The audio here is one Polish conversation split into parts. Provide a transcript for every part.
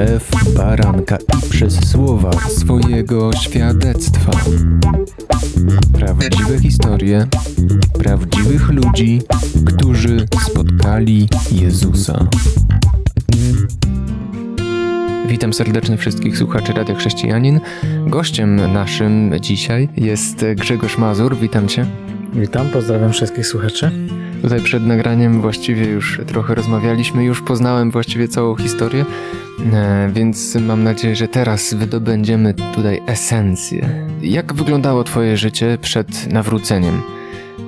krew baranka przez słowa swojego świadectwa. Prawdziwe historie prawdziwych ludzi, którzy spotkali Jezusa. Witam serdecznie wszystkich słuchaczy Radia Chrześcijanin. Gościem naszym dzisiaj jest Grzegorz Mazur. Witam cię. Witam, pozdrawiam wszystkich słuchaczy. Tutaj przed nagraniem właściwie już trochę rozmawialiśmy, już poznałem właściwie całą historię, e, więc mam nadzieję, że teraz wydobędziemy tutaj esencję. Jak wyglądało Twoje życie przed nawróceniem?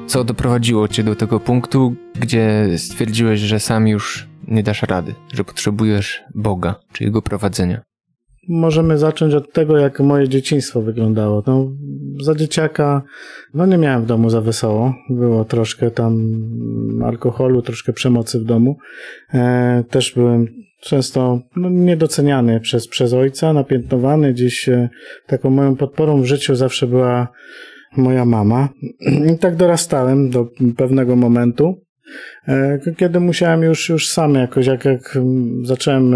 Co doprowadziło Cię do tego punktu, gdzie stwierdziłeś, że sam już nie dasz rady, że potrzebujesz Boga czy Jego prowadzenia? Możemy zacząć od tego, jak moje dzieciństwo wyglądało. No, za dzieciaka, no nie miałem w domu za wesoło. Było troszkę tam alkoholu, troszkę przemocy w domu. E, też byłem często no, niedoceniany przez, przez ojca, napiętnowany. Gdzieś e, taką moją podporą w życiu zawsze była moja mama. I tak dorastałem do pewnego momentu, e, kiedy musiałem już, już sam jakoś, jak, jak zacząłem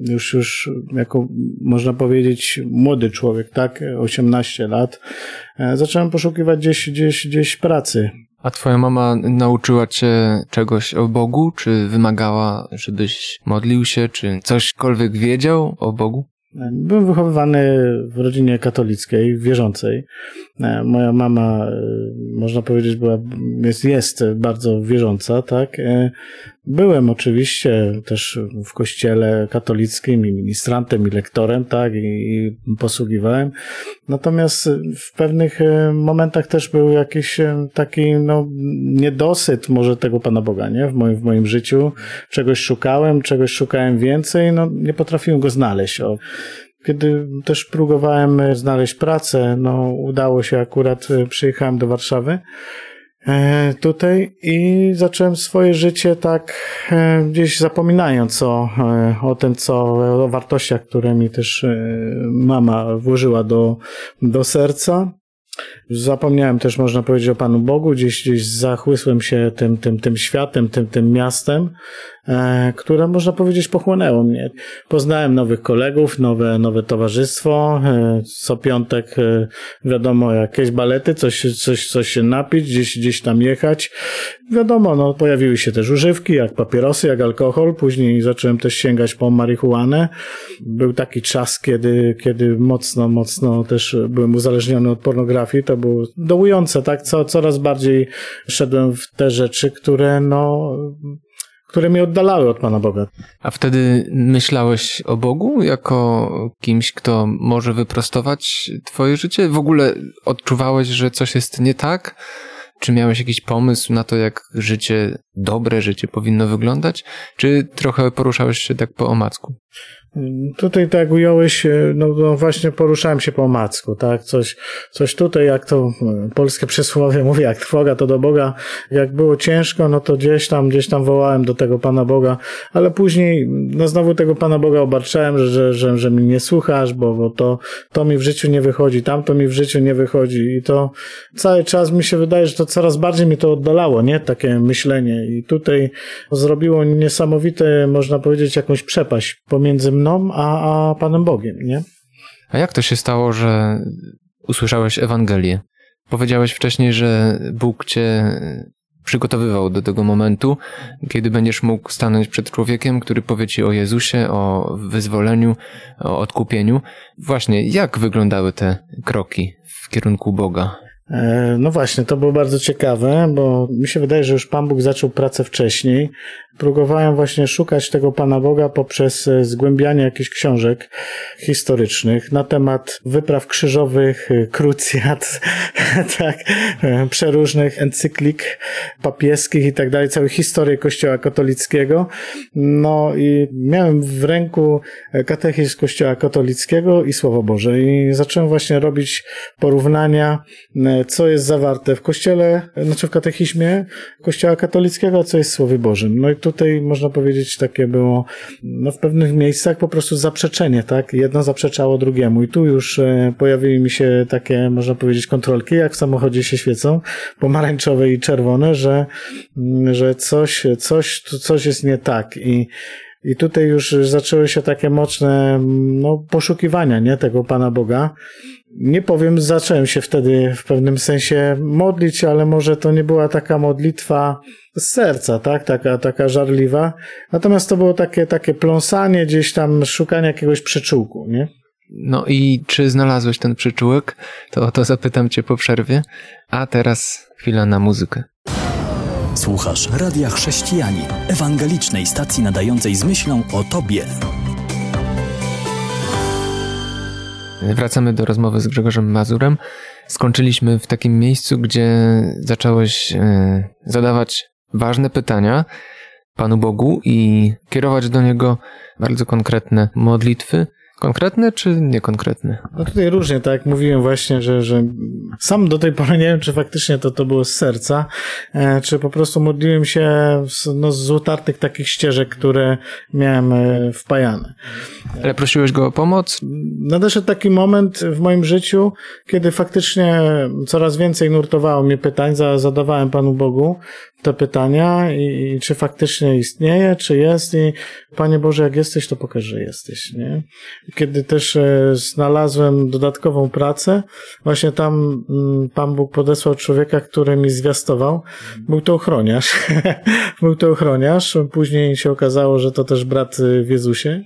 już, już jako można powiedzieć młody człowiek, tak, 18 lat, e, zacząłem poszukiwać gdzieś, gdzieś, gdzieś pracy. A twoja mama nauczyła cię czegoś o Bogu? Czy wymagała, żebyś modlił się, czy cośkolwiek wiedział o Bogu? Byłem wychowywany w rodzinie katolickiej, wierzącej. E, moja mama, e, można powiedzieć, była, jest, jest bardzo wierząca, tak. Byłem oczywiście też w kościele katolickim i ministrantem i lektorem, tak, i, i, posługiwałem. Natomiast w pewnych e, momentach też był jakiś e, taki, no, niedosyt może tego Pana Boga, nie? W moim, w moim życiu. Czegoś szukałem, czegoś szukałem więcej, no, nie potrafiłem go znaleźć. O. Kiedy też próbowałem znaleźć pracę, no, udało się akurat, e, przyjechałem do Warszawy. E, tutaj i zacząłem swoje życie tak e, gdzieś zapominając o, e, o tym, co, o wartościach, które mi też mama włożyła do, do serca. Zapomniałem też, można powiedzieć, o Panu Bogu, gdzieś, gdzieś zachłysłem się tym, tym, tym światem, tym, tym miastem, które, można powiedzieć, pochłonęło mnie. Poznałem nowych kolegów, nowe, nowe towarzystwo, e, co piątek, e, wiadomo, jakieś balety, coś, coś, coś się napić, gdzieś, gdzieś tam jechać. Wiadomo, no, pojawiły się też używki, jak papierosy, jak alkohol, później zacząłem też sięgać po marihuanę. Był taki czas, kiedy, kiedy mocno, mocno też byłem uzależniony od pornografii, to było dołujące, tak? Co, coraz bardziej szedłem w te rzeczy, które no, które mnie oddalały od Pana Boga. A wtedy myślałeś o Bogu jako kimś, kto może wyprostować Twoje życie? W ogóle odczuwałeś, że coś jest nie tak? Czy miałeś jakiś pomysł na to, jak życie, dobre życie powinno wyglądać? Czy trochę poruszałeś się tak po omacku? Tutaj tak ująłeś, e, no, no, właśnie poruszałem się po macku, tak, coś, coś tutaj, jak to e, polskie przysłowie mówi, jak trwoga to do Boga, jak było ciężko, no to gdzieś tam, gdzieś tam wołałem do tego Pana Boga, ale później, no znowu tego Pana Boga obarczałem, że, że, że, że mi nie słuchasz, bo, bo to, to mi w życiu nie wychodzi, tamto mi w życiu nie wychodzi i to cały czas mi się wydaje, że to coraz bardziej mi to oddalało, nie, takie myślenie. I tutaj zrobiło niesamowite, można powiedzieć, jakąś przepaść pomiędzy mną mną, a, a Panem Bogiem, nie? A jak to się stało, że usłyszałeś Ewangelię? Powiedziałeś wcześniej, że Bóg cię przygotowywał do tego momentu, kiedy będziesz mógł stanąć przed człowiekiem, który powie ci o Jezusie, o wyzwoleniu, o odkupieniu. Właśnie, jak wyglądały te kroki w kierunku Boga? E, no właśnie, to było bardzo ciekawe, bo mi się wydaje, że już Pan Bóg zaczął pracę wcześniej. Próbowałem właśnie szukać tego Pana Boga poprzez e, zgłębianie jakichś książek historycznych na temat wypraw krzyżowych, e, krucjat, tak, przeróżnych encyklik papieskich i tak dalej, całej historii Kościoła katolickiego. No i miałem w ręku katechizm Kościoła katolickiego i Słowo Boże i zacząłem właśnie robić porównania co jest zawarte w kościele, znaczy w katechizmie kościoła katolickiego, a co jest w Słowie Bożym. No i tutaj można powiedzieć takie było, no w pewnych miejscach po prostu zaprzeczenie, tak? Jedno zaprzeczało drugiemu i tu już e, pojawiły mi się takie, można powiedzieć, kontrolki, jak w samochodzie się świecą, pomarańczowe i czerwone, że, mm, że coś, coś, coś jest nie tak i I tutaj już zaczęły się takie mocne no, poszukiwania nie, tego Pana Boga. Nie powiem, zacząłem się wtedy w pewnym sensie modlić, ale może to nie była taka modlitwa z serca, tak? Taka, taka żarliwa. Natomiast to było takie, takie pląsanie, gdzieś tam szukanie jakiegoś przyczółku, nie? No i czy znalazłeś ten przyczółek? To o to zapytam cię po przerwie. A teraz chwila na muzykę. Słuchasz Radia Chrześcijani, ewangelicznej stacji nadającej z myślą o Tobie. Wracamy do rozmowy z Grzegorzem Mazurem. Skończyliśmy w takim miejscu, gdzie zacząłeś e, zadawać ważne pytania Panu Bogu i kierować do Niego bardzo konkretne modlitwy. Konkretne czy niekonkretne? No tutaj różnie, tak jak mówiłem właśnie, że, że sam do tej pory nie wiem, czy faktycznie to, to było z serca, e, czy po prostu modliłem się z, no, z utartych takich ścieżek, które miałem e, wpajane. Ale prosiłeś go o pomoc? Nadeszedł taki moment w moim życiu, kiedy faktycznie coraz więcej nurtowało mnie pytań, zadawałem Panu Bogu te pytania i, i, czy faktycznie istnieje, czy jest i Panie Boże, jak jesteś, to pokaż, że jesteś, nie? Kiedy też e, znalazłem dodatkową pracę, właśnie tam mm, Pan Bóg podesłał człowieka, który mi zwiastował. Był to ochroniarz. Był to ochroniarz. Później się okazało, że to też brat w Jezusie,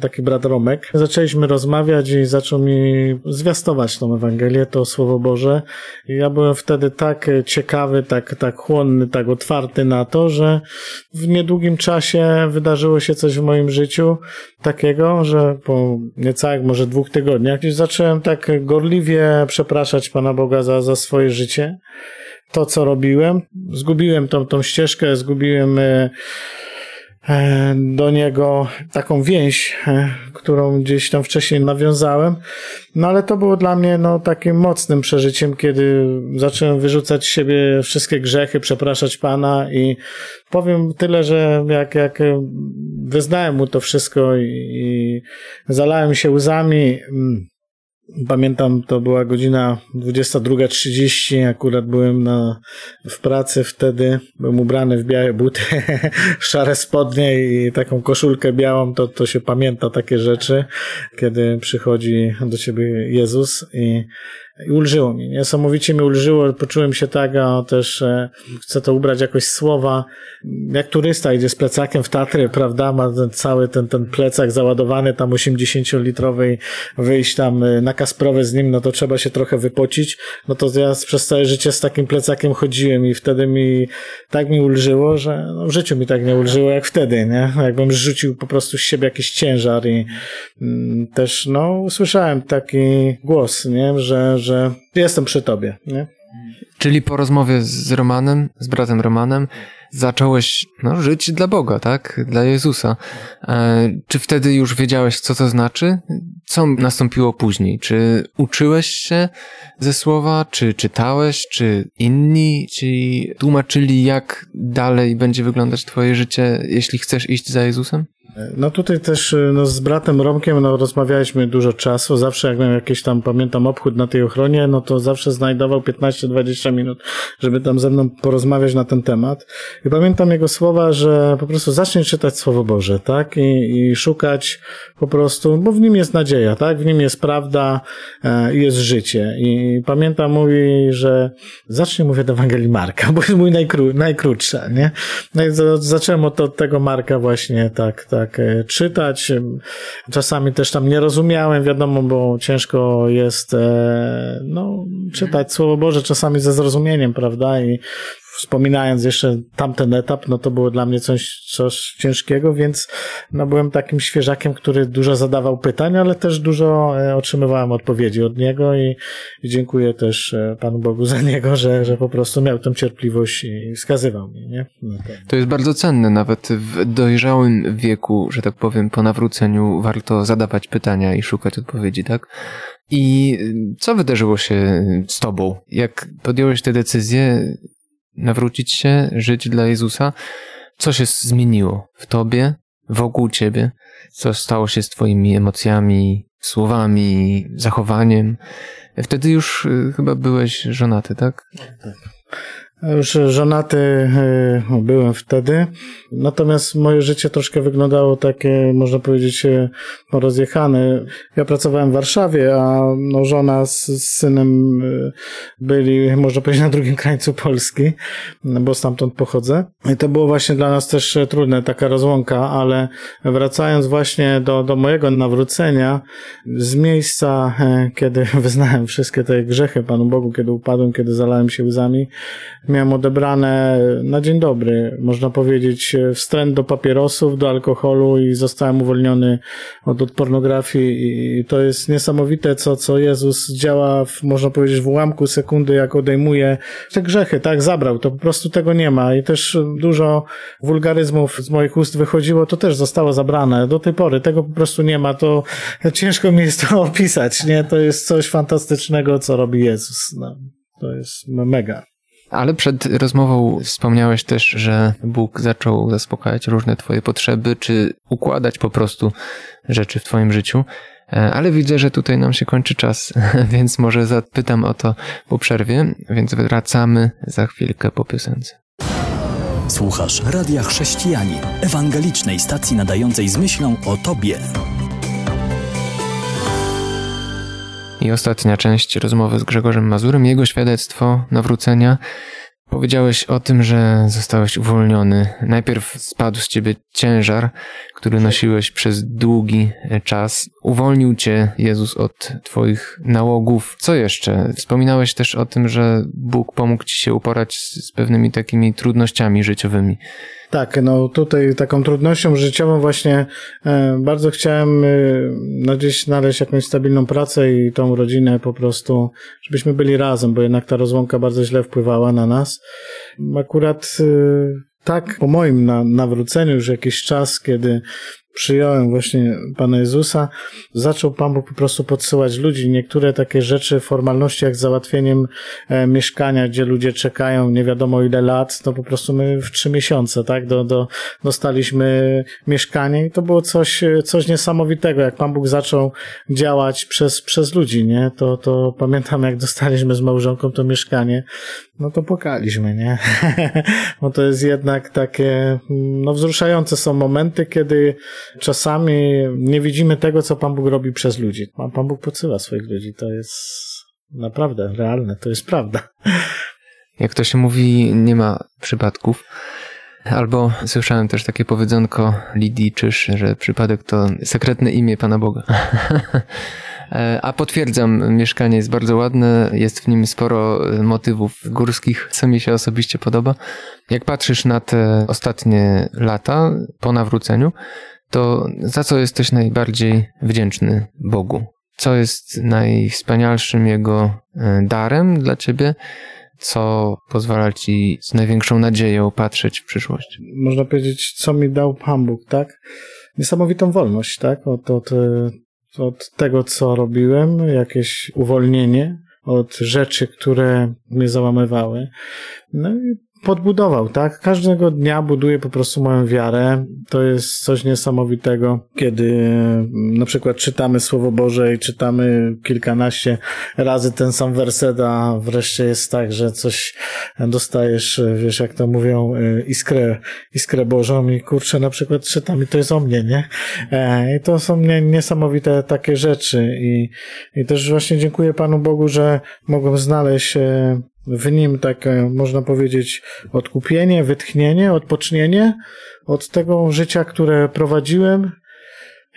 taki brat Romek. Zaczęliśmy rozmawiać i zaczął mi zwiastować tą Ewangelię, to Słowo Boże. I ja byłem wtedy tak ciekawy, tak, tak chłonny, tak otwarty na to, że w niedługim czasie wydarzyło się coś w moim życiu takiego, że po niecałych może dwóch tygodniach już zacząłem tak gorliwie przepraszać Pana Boga za, za swoje życie. To, co robiłem. Zgubiłem tą, tą ścieżkę, zgubiłem E, do niego taką więź, e, którą gdzieś tam wcześniej nawiązałem. No ale to było dla mnie no, takim mocnym przeżyciem, kiedy zacząłem wyrzucać z siebie wszystkie grzechy, przepraszać Pana i powiem tyle, że jak, jak wyznałem mu to wszystko i, i zalałem się łzami, mm, Pamiętam, to była godzina 22.30, akurat byłem na, w pracy wtedy, byłem ubrany w białe buty, szare spodnie i taką koszulkę białą, to, to się pamięta takie rzeczy, kiedy przychodzi do ciebie Jezus i i ulżyło mi. Niesamowicie mi ulżyło, poczułem się tak, a też e, chcę to ubrać jakoś słowa. Jak turysta idzie z plecakiem w Tatry, prawda, ma ten, cały ten, ten plecak załadowany tam 80-litrowy wyjść tam e, na Kasprowe z nim, no to trzeba się trochę wypocić. No to ja przez całe życie z takim plecakiem chodziłem i wtedy mi tak mi ulżyło, że no, w życiu mi tak nie ulżyło jak wtedy, nie? Jakbym rzucił po prostu z siebie jakiś ciężar i mm, też, no, usłyszałem taki głos, nie? Że, że że jestem przy tobie. Nie? Czyli po rozmowie z Romanem, z bratem Romanem, zacząłeś no, żyć dla Boga, tak? Dla Jezusa. E, czy wtedy już wiedziałeś, co to znaczy? Co nastąpiło później? Czy uczyłeś się ze słowa, czy czytałeś, czy inni ci tłumaczyli, jak dalej będzie wyglądać twoje życie, jeśli chcesz iść za Jezusem? No tutaj też y, no, z bratem Romkiem no, rozmawialiśmy dużo czasu. Zawsze jak miałem jakieś tam, pamiętam, obchód na tej ochronie, no to zawsze znajdował 15-20 minut, żeby tam ze mną porozmawiać na ten temat. I pamiętam jego słowa, że po prostu zacznij czytać Słowo Boże, tak? I, i szukać po prostu, bo w nim jest nadzieja, tak? W nim jest prawda e, i jest życie. I pamiętam, mówi, że zacznij mówię do Ewangelii Marka, bo jest mój najkró najkrótsza, nie? No i zacząłem od, od tego Marka właśnie tak, tak tak e, czytać. Czasami też tam nie rozumiałem, wiadomo, bo ciężko jest e, no, czytać Słowo Boże czasami ze zrozumieniem, prawda? I wspominając jeszcze tamten etap, no to było dla mnie coś, coś ciężkiego, więc no byłem takim świeżakiem, który dużo zadawał pytań, ale też dużo e, otrzymywałem odpowiedzi od niego i, i dziękuję też e, Panu Bogu za niego, że, że po prostu miał tę cierpliwość i wskazywał mi, nie? No to. to jest bardzo cenne, nawet w dojrzałym wieku, że tak powiem, po nawróceniu warto zadawać pytania i szukać odpowiedzi, tak? I co wydarzyło się z tobą? Jak podjąłeś tę decyzję, nawrócić się, żyć dla Jezusa, co się zmieniło w tobie, wokół ciebie, co stało się z twoimi emocjami, słowami, zachowaniem. Wtedy już y, chyba byłeś żonaty, tak? Tak. Już żonaty e, byłem wtedy, natomiast moje życie troszkę wyglądało takie, można powiedzieć, e, rozjechane. Ja pracowałem w Warszawie, a no, żona z, z synem e, byli, można powiedzieć, na drugim krańcu Polski, bo stamtąd pochodzę. I to było właśnie dla nas też trudne, taka rozłąka, ale wracając właśnie do, do mojego nawrócenia, z miejsca, kiedy wyznałem wszystkie te grzechy Panu Bogu, kiedy upadłem, kiedy zalałem się łzami, miałem odebrane na dzień dobry, można powiedzieć, wstręt do papierosów, do alkoholu i zostałem uwolniony od, od pornografii i to jest niesamowite, co, co Jezus działa, w, można powiedzieć, w ułamku sekundy, jak odejmuje te grzechy, tak, zabrał, to po prostu tego nie ma i też dużo wulgaryzmów z moich ust wychodziło, to też zostało zabrane. Do tej pory tego po prostu nie ma, to ciężko mi jest to opisać, nie? To jest coś fantastycznego, co robi Jezus. No, to jest mega. Ale przed rozmową wspomniałeś też, że Bóg zaczął zaspokajać różne Twoje potrzeby, czy układać po prostu rzeczy w Twoim życiu. E, ale widzę, że tutaj nam się kończy czas, więc może zapytam o to po przerwie, więc wracamy za chwilkę po piosence. Słuchasz Radia Chrześcijani, ewangelicznej stacji nadającej z myślą o Tobie. I ostatnia część rozmowy z Grzegorzem Mazurem, jego świadectwo nawrócenia. Powiedziałeś o tym, że zostałeś uwolniony. Najpierw spadł z ciebie ciężar, który nosiłeś przez długi czas. Uwolnił cię Jezus od twoich nałogów. Co jeszcze? Wspominałeś też o tym, że Bóg pomógł ci się uporać z pewnymi takimi trudnościami życiowymi. Tak, no tutaj taką trudnością życiową właśnie e, bardzo chciałem e, no gdzieś znaleźć jakąś stabilną pracę i tą rodzinę po prostu, żebyśmy byli razem, bo jednak ta rozłąka bardzo źle wpływała na nas. Akurat e, tak po moim na, nawróceniu już jakiś czas, kiedy przyjąłem właśnie Pana Jezusa, zaczął Pan Bóg po prostu podsyłać ludzi. Niektóre takie rzeczy, formalności jak załatwieniem e, mieszkania, gdzie ludzie czekają nie wiadomo ile lat, to po prostu my w trzy miesiące, tak, do, do, dostaliśmy mieszkanie i to było coś, coś niesamowitego. Jak Pan Bóg zaczął działać przez, przez ludzi, nie, to, to pamiętam jak dostaliśmy z małżonką to mieszkanie, no to płakaliśmy, nie? Bo to jest jednak takie, no wzruszające są momenty, kiedy czasami nie widzimy tego, co Pan Bóg robi przez ludzi. Pan Bóg podsyła swoich ludzi. To jest naprawdę realne, to jest prawda. Jak to się mówi, nie ma przypadków. Albo słyszałem też takie powiedzonko Lidii Czysz, że przypadek to sekretne imię Pana Boga. E, a potwierdzam, mieszkanie jest bardzo ładne, jest w nim sporo motywów górskich, co mi się osobiście podoba. Jak patrzysz na te ostatnie lata po nawróceniu, to za co jesteś najbardziej wdzięczny Bogu? Co jest najwspanialszym Jego e, darem dla ciebie? Co pozwala ci z największą nadzieją patrzeć w przyszłość? Można powiedzieć, co mi dał Pan Bóg, tak? Niesamowitą wolność, tak? Od, od, e, od tego, co robiłem, jakieś uwolnienie od rzeczy, które mnie załamywały. No i podbudował, tak? Każdego dnia buduje po prostu moją wiarę. To jest coś niesamowitego, kiedy mm, na przykład czytamy Słowo Boże i czytamy kilkanaście razy ten sam werset, a wreszcie jest tak, że coś dostajesz, wiesz, jak to mówią, y, iskrę, iskrę Bożą i kurczę, na przykład czytam i to jest o mnie, nie? E, I to są niesamowite takie rzeczy i, i też właśnie dziękuję Panu Bogu, że mogłem znaleźć e, w nim takie, można powiedzieć, odkupienie, wytchnienie, odpocznienie od tego życia, które prowadziłem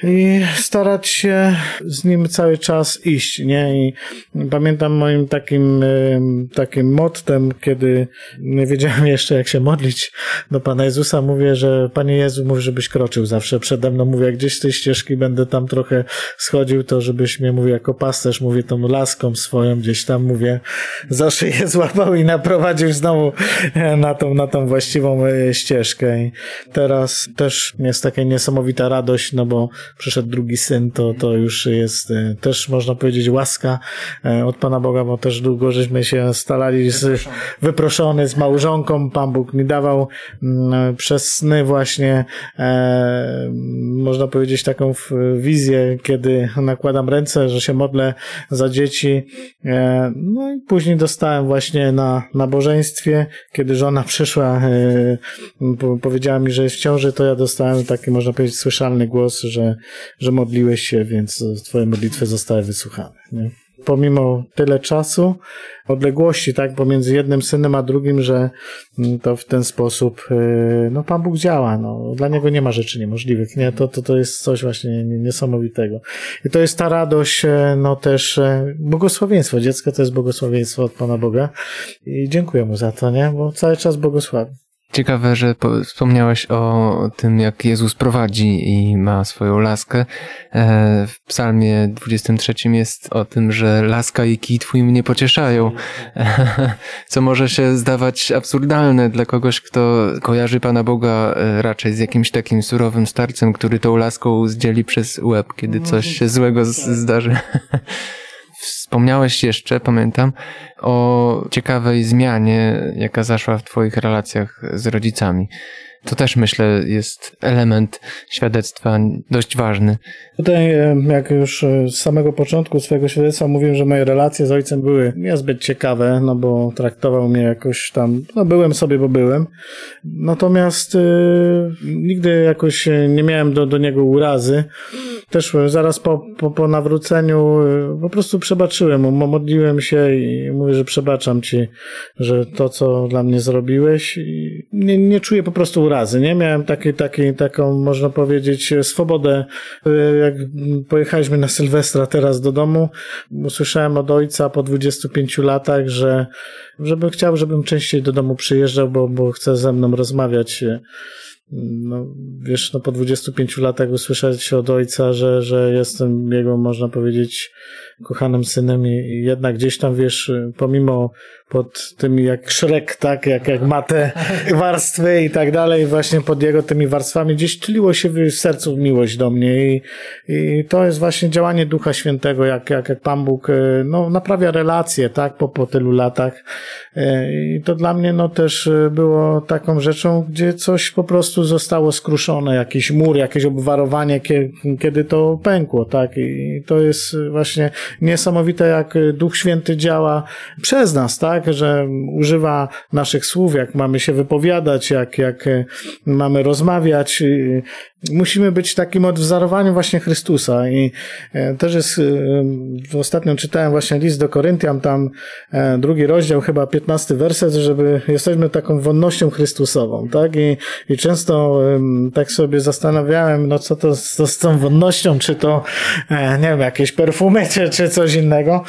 i starać się z nim cały czas iść, nie? I pamiętam moim takim, takim mottem, kiedy nie wiedziałem jeszcze jak się modlić do Pana Jezusa, mówię, że Panie Jezu, mów, żebyś kroczył zawsze przede mną, mówię, jak gdzieś z tej ścieżki będę tam trochę schodził, to żebyś mnie, mówię, jako pasterz, mówię tą laską swoją gdzieś tam, mówię, za szyję złapał i naprowadził znowu na tą, na tą właściwą e, ścieżkę. I teraz też jest taka niesamowita radość, no bo przyszedł drugi syn, to, to już jest e, też można powiedzieć łaska e, od Pana Boga, bo też długo żeśmy się starali z, wyproszony. z małżonką, Pan Bóg mi dawał mm, przez sny właśnie e, można powiedzieć taką wizję, kiedy nakładam ręce, że się modlę za dzieci. E, no i później dostałem właśnie na nabożeństwie, kiedy żona przyszła, e, powiedziała mi, że jest w ciąży, to ja dostałem taki, można powiedzieć, słyszalny głos, że, że modliłeś się, więc twoje modlitwy zostały wysłuchane. Nie? pomimo tyle czasu, odległości, tak, pomiędzy jednym synem a drugim, że mm, to w ten sposób, y, no, Pan Bóg działa, no, dla Niego nie ma rzeczy niemożliwych, nie, to, to, to jest coś właśnie niesamowitego. I to jest ta radość, e, no, też e, błogosławieństwo, dziecko to jest błogosławieństwo od Pana Boga i dziękuję Mu za to, nie, bo cały czas błogosławi. Ciekawe, że wspomniałeś o tym, jak Jezus prowadzi i ma swoją laskę. E, w psalmie 23 jest o tym, że laska i kij twój mnie pocieszają, co może się zdawać absurdalne dla kogoś, kto kojarzy Pana Boga e, raczej z jakimś takim surowym starcem, który tą laską zdzieli przez łeb, kiedy coś się złego zdarzy. Wspomniałeś jeszcze, pamiętam, o ciekawej zmianie, jaka zaszła w Twoich relacjach z rodzicami. To też myślę jest element świadectwa dość ważny. Tutaj, jak już e, z samego początku swojego świadectwa mówiłem, że moje relacje z ojcem były niezbyt ciekawe, no bo traktował mnie jakoś tam, no byłem sobie, bo byłem. Natomiast yy, nigdy jakoś nie miałem do, do niego urazy. Też zaraz po, po, po nawróceniu po prostu przebaczyłem mu, modliłem się i mówię, że przebaczam ci, że to, co dla mnie zrobiłeś, nie, nie czuję po prostu urazy, nie? Miałem taki, taki, taką, można powiedzieć, swobodę yy, jak pojechaliśmy na Sylwestra teraz do domu, usłyszałem od ojca po 25 latach, że żeby chciał, żebym częściej do domu przyjeżdżał, bo, bo chce ze mną rozmawiać. No, wiesz, no po 25 latach usłyszeć od ojca, że, że jestem jego, można powiedzieć, kochanym synem i jednak gdzieś tam, wiesz, pomimo pod tymi jak Szrek, tak, jak, jak ma te warstwy i tak dalej, właśnie pod jego tymi warstwami gdzieś tliło się w sercu miłość do mnie i, i to jest właśnie działanie Ducha Świętego, jak, jak, jak Pan Bóg, e, no, naprawia relacje, tak, po, po tylu latach. E, i to dla mnie, no, też e, było taką rzeczą, gdzie coś po prostu zostało skruszone, jakiś mur, jakieś obwarowanie, kiedy to pękło, tak, i to jest właśnie niesamowite, jak Duch Święty działa przez nas, tak, że używa naszych słów, jak mamy się wypowiadać, jak, jak mamy rozmawiać. Musimy być takim odwzorowaniu właśnie Chrystusa. I e, też jest, e, ostatnio czytałem właśnie list do Koryntian, tam e, drugi rozdział, chyba piętnasty werset, żeby jesteśmy taką wonnością Chrystusową, tak, i, i często tak sobie zastanawiałem, no co to, to z tą wonnością, czy to, nie wiem, jakieś perfumy, czy, czy coś innego.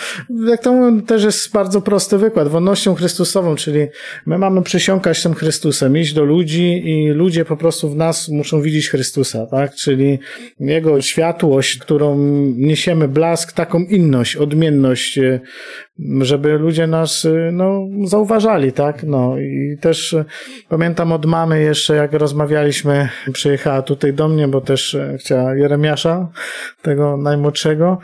Jak to też jest bardzo prosty wykład, wonnością Chrystusową, czyli my mamy przysiąkać tym Chrystusem, iść do ludzi i ludzie po prostu w nas muszą widzieć Chrystusa, tak? Czyli Jego światłość, którą niesiemy blask, taką inność, odmienność, e, żeby ludzie nas, e, no, zauważali, tak? No i też e, pamiętam od mamy jeszcze, jak rozmawialiśmy, przyjechała tutaj do mnie, bo też chciała Jeremiasza, tego najmłodszego,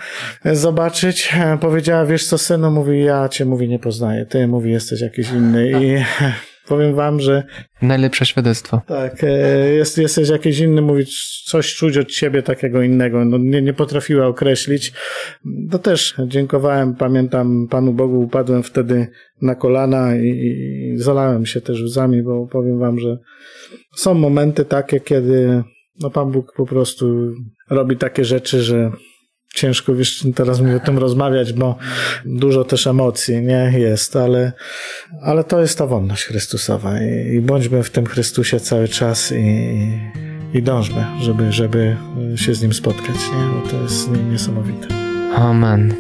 zobaczyć. Powiedziała, wiesz co, synu, mówi, ja cię, mówi, nie poznaję, ty, mówi, jesteś jakiś inny i powiem wam, że... Najlepsze świadectwo. Tak, e, jest, jesteś jakiś inny, mówić coś czuć od ciebie takiego innego, no nie, nie potrafiła określić. To też dziękowałem, pamiętam Panu Bogu, upadłem wtedy na kolana i, i zalałem się też łzami, bo powiem wam, że są momenty takie, kiedy no Pan Bóg po prostu robi takie rzeczy, że ciężko wiesz, teraz mi o tym rozmawiać, bo dużo też emocji nie jest, ale, ale to jest ta wolność Chrystusowa i, i bądźmy w tym Chrystusie cały czas i, i dążmy, żeby, żeby się z Nim spotkać, nie? bo to jest niesamowite. Amen.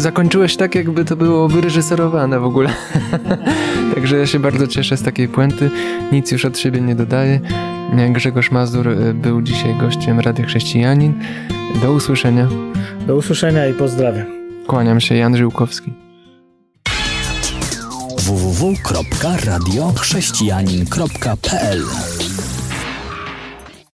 Zakończyłeś tak, jakby to było wyreżyserowane w ogóle. Także ja się bardzo cieszę z takiej puenty. Nic już od siebie nie dodaję. Grzegorz Mazur y, był dzisiaj gościem Radia Chrześcijanin. Do usłyszenia. Do usłyszenia i pozdrawiam. Kłaniam się, Jan Żyłkowski. www.radiochrześcijanin.pl